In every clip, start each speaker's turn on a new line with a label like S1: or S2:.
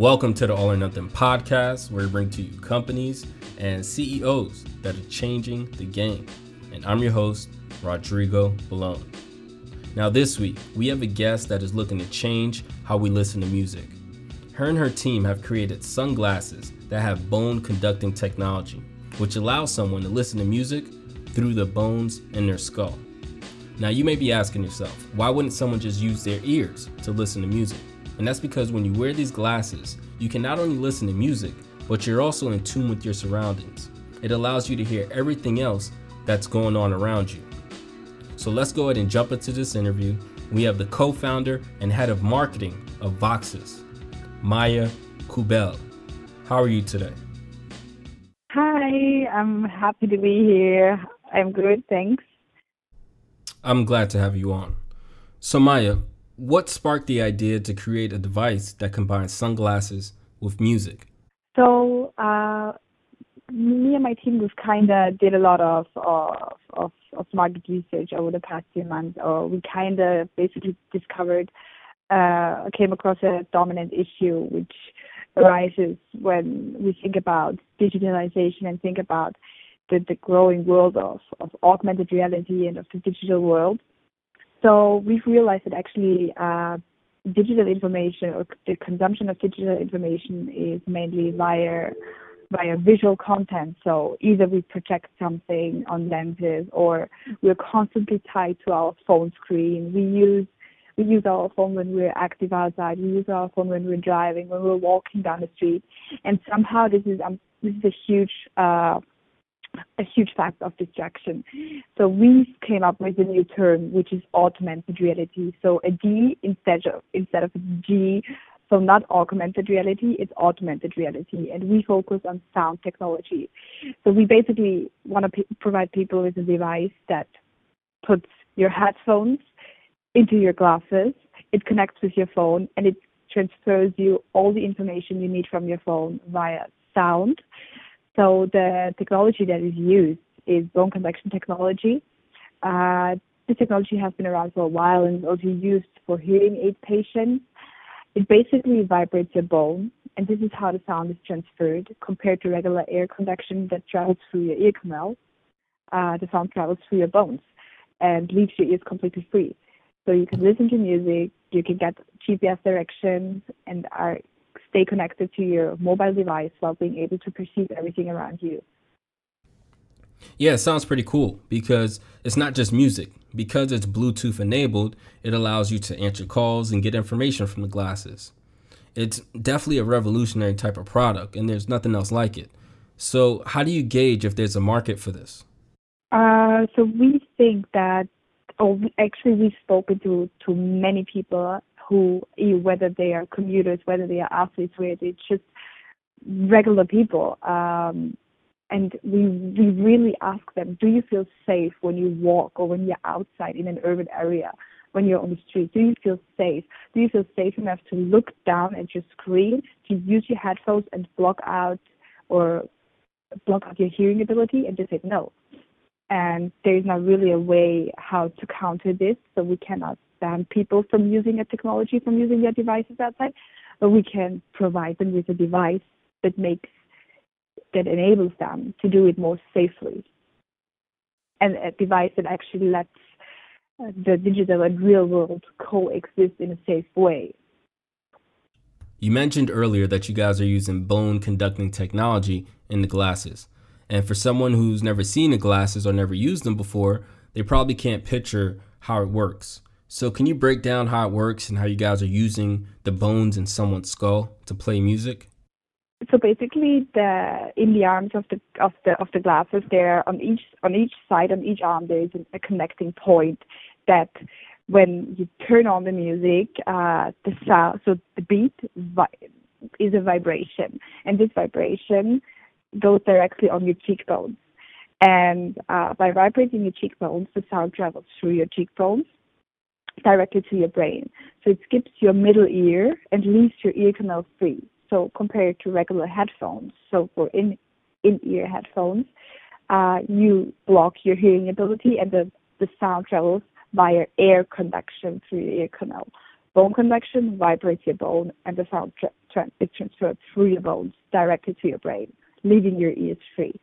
S1: Welcome to the All or Nothing podcast, where we bring to you companies and CEOs that are changing the game. And I'm your host, Rodrigo Balone. Now, this week, we have a guest that is looking to change how we listen to music. Her and her team have created sunglasses that have bone conducting technology, which allows someone to listen to music through the bones in their skull. Now, you may be asking yourself, why wouldn't someone just use their ears to listen to music? And that's because when you wear these glasses, you can not only listen to music, but you're also in tune with your surroundings. It allows you to hear everything else that's going on around you. So let's go ahead and jump into this interview. We have the co founder and head of marketing of Voxos, Maya Kubel. How are you today?
S2: Hi, I'm happy to be here. I'm good, thanks.
S1: I'm glad to have you on. So, Maya, what sparked the idea to create a device that combines sunglasses with music?
S2: So, uh, me and my team just kind of did a lot of, of, of of market research over the past few months, or we kind of basically discovered, uh, came across a dominant issue which arises when we think about digitalization and think about the, the growing world of, of augmented reality and of the digital world. So we've realized that actually uh, digital information or the consumption of digital information is mainly via via visual content. So either we project something on lenses or we're constantly tied to our phone screen. We use we use our phone when we're active outside. We use our phone when we're driving, when we're walking down the street, and somehow this is um, this is a huge uh, a huge factor of distraction. So we came up with a new term, which is audmented reality. So a D instead of instead of G. So not augmented reality, it's audmented reality, and we focus on sound technology. So we basically want to p- provide people with a device that puts your headphones into your glasses. It connects with your phone, and it transfers you all the information you need from your phone via sound so the technology that is used is bone conduction technology. Uh, this technology has been around for a while and is also used for hearing aid patients. It basically vibrates your bone, and this is how the sound is transferred compared to regular air conduction that travels through your ear canal. Uh, the sound travels through your bones and leaves your ears completely free. So you can listen to music, you can get GPS directions, and are stay connected to your mobile device while being able to perceive everything around you.
S1: Yeah, it sounds pretty cool because it's not just music. Because it's Bluetooth enabled, it allows you to answer calls and get information from the glasses. It's definitely a revolutionary type of product, and there's nothing else like it. So, how do you gauge if there's a market for this?
S2: Uh, so we think that, oh, actually, we've spoken to to many people who, whether they are commuters, whether they are athletes, whether it's just regular people. Um, and we we really ask them, do you feel safe when you walk or when you're outside in an urban area, when you're on the street? Do you feel safe? Do you feel safe enough to look down at your screen, to use your headphones and block out or block out your hearing ability? And they said no. And there is not really a way how to counter this, so we cannot ban people from using a technology, from using their devices outside, but we can provide them with a device that makes that enables them to do it more safely, and a device that actually lets uh, the digital and real world coexist in a safe way.
S1: You mentioned earlier that you guys are using bone conducting technology in the glasses. And for someone who's never seen the glasses or never used them before, they probably can't picture how it works. So, can you break down how it works and how you guys are using the bones in someone's skull to play music?
S2: So basically, the in the arms of the of the of the glasses, there on each on each side on each arm there is a connecting point that when you turn on the music, uh, the sound, so the beat is a vibration, and this vibration goes directly on your cheekbones. And uh, by vibrating your cheekbones, the sound travels through your cheekbones directly to your brain. So it skips your middle ear and leaves your ear canal free. So compared to regular headphones, so for in in ear headphones, uh, you block your hearing ability and the, the sound travels via air conduction through your ear canal. Bone conduction vibrates your bone and the sound tra- tra- it's transferred through your bones directly to your brain, leaving your ears free.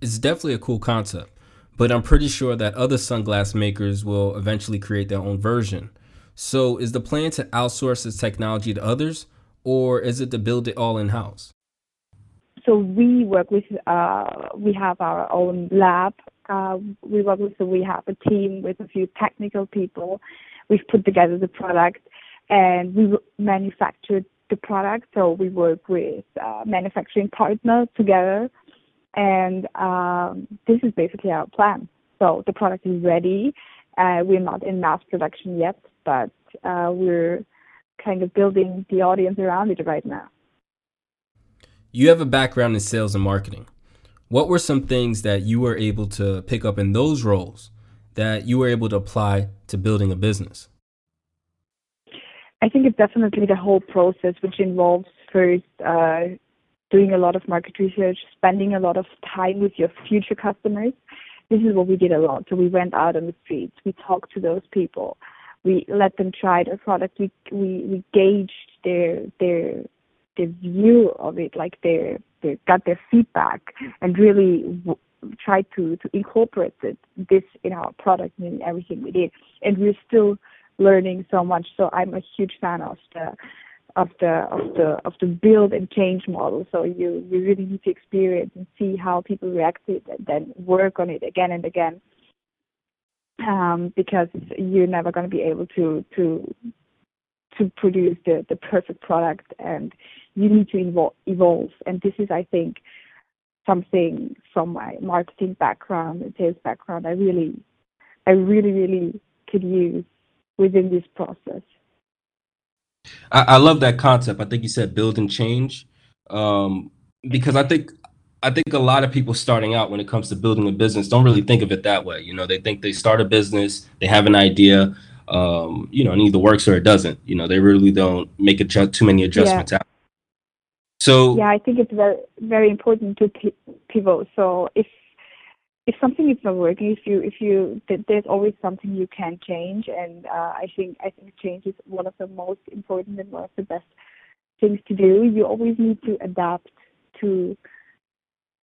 S1: It's definitely a cool concept, but I'm pretty sure that other sunglass makers will eventually create their own version. So, is the plan to outsource this technology to others, or is it to build it all in house?
S2: So we work with, uh, we have our own lab. Uh, we work with, so we have a team with a few technical people. We've put together the product and we manufactured the product. So we work with uh, manufacturing partners together, and um, this is basically our plan. So the product is ready. Uh, we're not in mass production yet, but uh, we're kind of building the audience around it right now.
S1: You have a background in sales and marketing. What were some things that you were able to pick up in those roles that you were able to apply to building a business?
S2: I think it's definitely the whole process, which involves first uh, doing a lot of market research, spending a lot of time with your future customers. This is what we did a lot. So we went out on the streets, we talked to those people, we let them try the product, we we, we gauged their their their view of it, like their they got their feedback, and really w- tried to to incorporate it, this in our product and in everything we did. And we're still learning so much. So I'm a huge fan of the of the of the of the build and change model. So you you really need to experience and see how people react to it, and then work on it again and again. Um, because you're never going to be able to to to produce the the perfect product, and you need to evolve. evolve. And this is, I think, something from my marketing background and sales background. I really, I really, really could use within this process.
S1: I, I love that concept. I think you said build and change, um, because I think I think a lot of people starting out when it comes to building a business don't really think of it that way. You know, they think they start a business, they have an idea, um, you know, and either works or it doesn't. You know, they really don't make adjust, too many adjustments. Yeah. So
S2: yeah, I think it's very very important to pivot. So if if something is not working, if you if you there's always something you can change, and uh, I think I think change is one of the most important and one of the best things to do. You always need to adapt to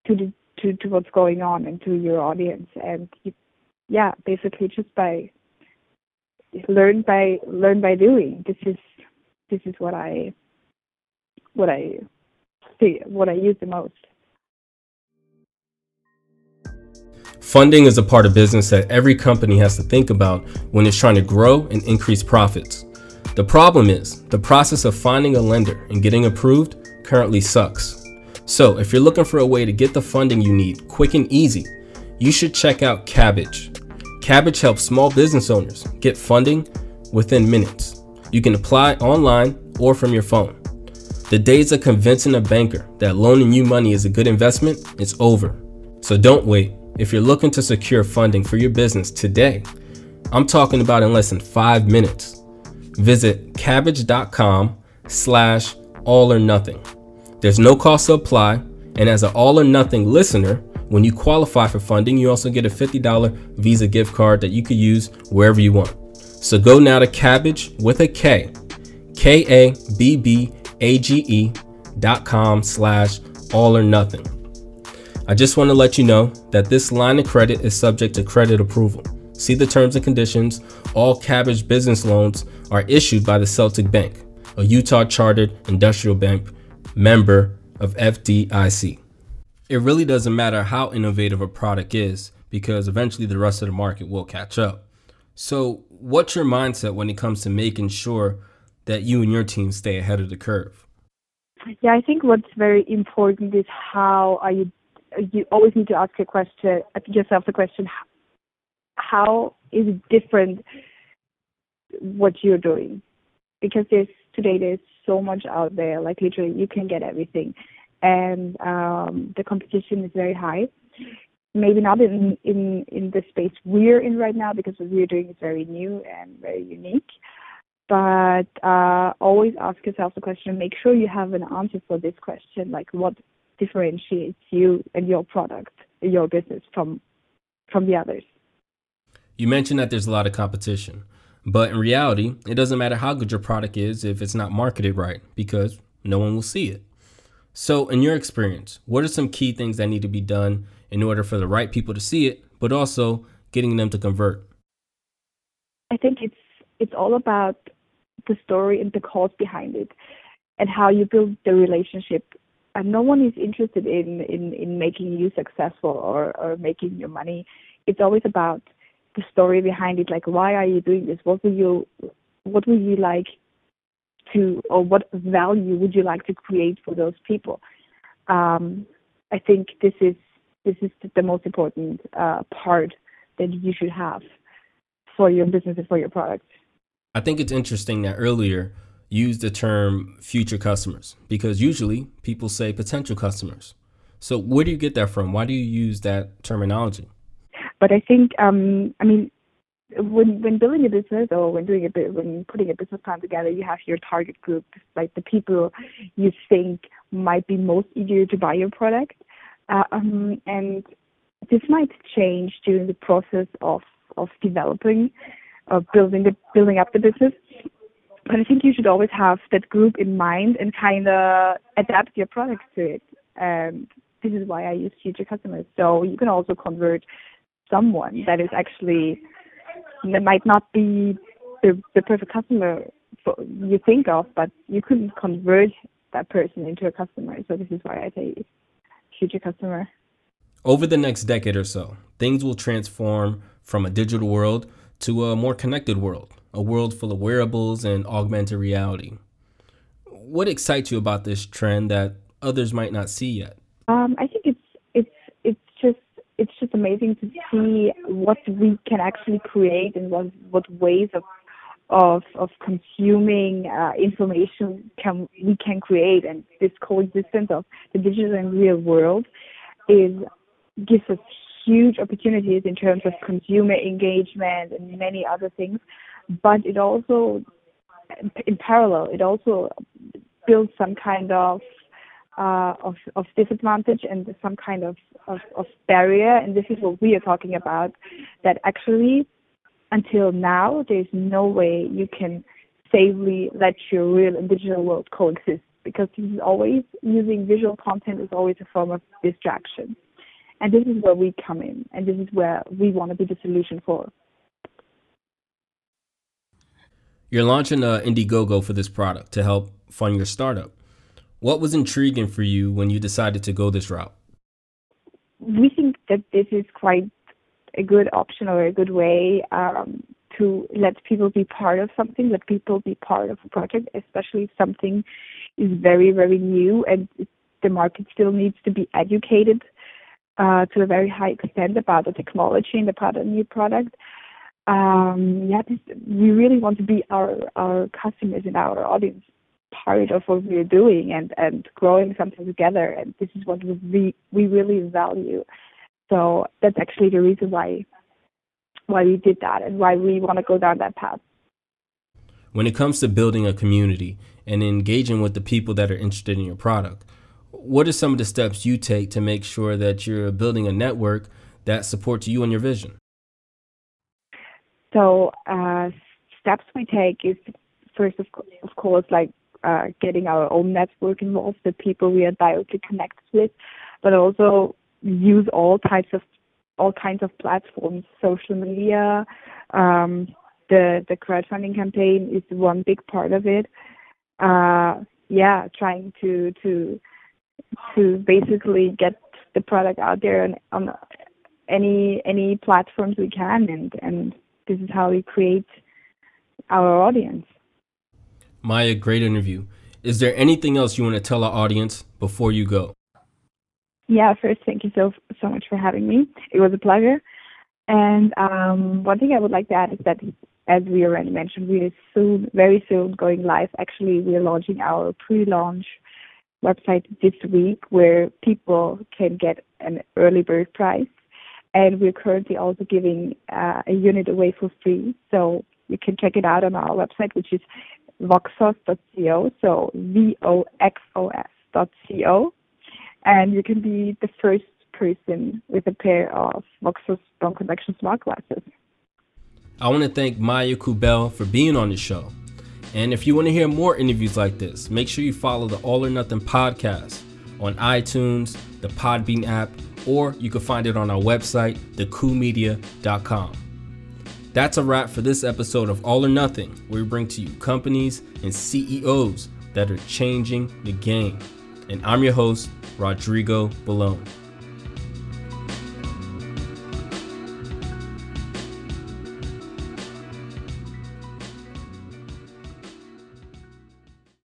S2: to the to, to what's going on and to your audience, and you, yeah, basically just by learn by learn by doing. This is this is what I what I see what I use the most.
S1: Funding is a part of business that every company has to think about when it's trying to grow and increase profits. The problem is, the process of finding a lender and getting approved currently sucks. So, if you're looking for a way to get the funding you need quick and easy, you should check out Kabbage. Kabbage helps small business owners get funding within minutes. You can apply online or from your phone. The days of convincing a banker that loaning you money is a good investment is over. So don't wait. If you're looking to secure funding for your business today, I'm talking about in less than five minutes. Visit kabbage.com slash all or nothing. There's no cost to apply, and as an all or nothing listener, when you qualify for funding, you also get a $50 Visa gift card that you could use wherever you want. So go now to cabbage with a K, K A B B A G E dot com slash all or nothing. I just want to let you know that this line of credit is subject to credit approval. See the terms and conditions. All Kabbage business loans are issued by the Celtic Bank, a Utah chartered industrial bank member of FDIC. It really doesn't matter how innovative a product is because eventually the rest of the market will catch up. So, what's your mindset when it comes to making sure that you and your team stay ahead of the curve?
S2: Yeah, I think what's very important is how are you you always need to ask a question yourself the question how is it different what you're doing? Because there's today there's so much out there like literally you can get everything. And um, the competition is very high. Maybe not in in in the space we're in right now because what we're doing is very new and very unique. But uh, always ask yourself the question make sure you have an answer for this question like what differentiates you and your product, your business from from the others.
S1: You mentioned that there's a lot of competition, But in reality, it doesn't matter how good your product is if it's not marketed right because no one will see it. So, in your experience, what are some key things that need to be done in order for the right people to see it, but also getting them to convert?
S2: I think it's it's all about the story and the cause behind it and how you build the relationship. And no one is interested in, in, in making you successful or, or making your money. It's always about the story behind it, like why are you doing this? What would you what would you like to or what value would you like to create for those people? Um, I think this is this is the most important uh, part that you should have for your business and for your product.
S1: I think it's interesting that earlier used the term future customers because usually people say potential customers. So where do you get that from? Why do you use that terminology?
S2: But I think, um, I mean, when when building a business or when doing a bit when putting a business plan together, you have your target group, like the people you think might be most eager to buy your product, uh, um, and this might change during the process of of developing, of building the building up the business. But I think you should always have that group in mind and kind of adapt your products to it. And this is why I use future customers. So you can also convert someone that is actually that might not be the, the perfect customer for, you think of, but you couldn't convert that person into a customer. So this is why I say future customer.
S1: Over the next decade or so, things will transform from a digital world to a more connected world, a world full of wearables and augmented reality. What excites you about this trend that others might not see yet?
S2: Um, I think it's it's it's just it's just amazing to see what we can actually create and what what ways of of of consuming uh, information can we can create and this coexistence of the digital and real world is gives us huge opportunities in terms of consumer engagement and many other things but it also in parallel it also builds some kind of uh, of, of disadvantage and some kind of, of, of barrier. And this is what we are talking about. That actually, until now, there's no way you can safely let your real and digital world coexist because this is always using visual content is always a form of distraction. And this is where we come in, and this is where we want to be the solution for.
S1: You're launching a Indiegogo for this product to help fund your startup. What was intriguing for you when you decided to go this route?
S2: We think that this is quite a good option or a good way um, to let people be part of something, let people be part of a project, especially if something is very, very new and the market still needs to be educated uh, to a very high extent about the technology and about a new product. Um, yeah, this, we really want to be our, our customers and our audience part of what we're doing and and growing something together. And this is what we we really value. So that's actually the reason why why we did that and why we want to go down that path.
S1: When it comes to building a community and engaging with the people that are interested in your product what are some of the steps you take to make sure that you're building a network that supports you and your vision
S2: so uh, steps we take is first of, of course like uh, getting our own network involved, the people we are directly connected with, but also use all types of all kinds of platforms, social media. Um, the the crowdfunding campaign is one big part of it. Uh, yeah, trying to to to basically get the product out there on, on any any platforms we can, and and this is how we create our audience.
S1: Maya, great interview. Is there anything else you want to tell our audience before you go?
S2: Yeah, first, thank you so so much for having me. It was a pleasure. And um, one thing I would like to add is that, as we already mentioned, we are soon, very soon, going live. Actually, we are launching our pre-launch website this week, where people can get an early bird price, and we're currently also giving uh, a unit away for free. So you can check it out on our website, which is voxos.co, so V-O-X-O-S.co, and you can be the first person with a pair of Voxos Bone Conduction smart glasses.
S1: I want to thank Maya Kubel for being on the show. And if you want to hear more interviews like this, make sure you follow the All or Nothing podcast on iTunes, the Podbean app, or you can find it on our website, thecoomedia.com. That's a wrap for this episode of All or Nothing, where we bring to you companies and CEOs that are changing the game. And I'm your host, Rodrigo Balone.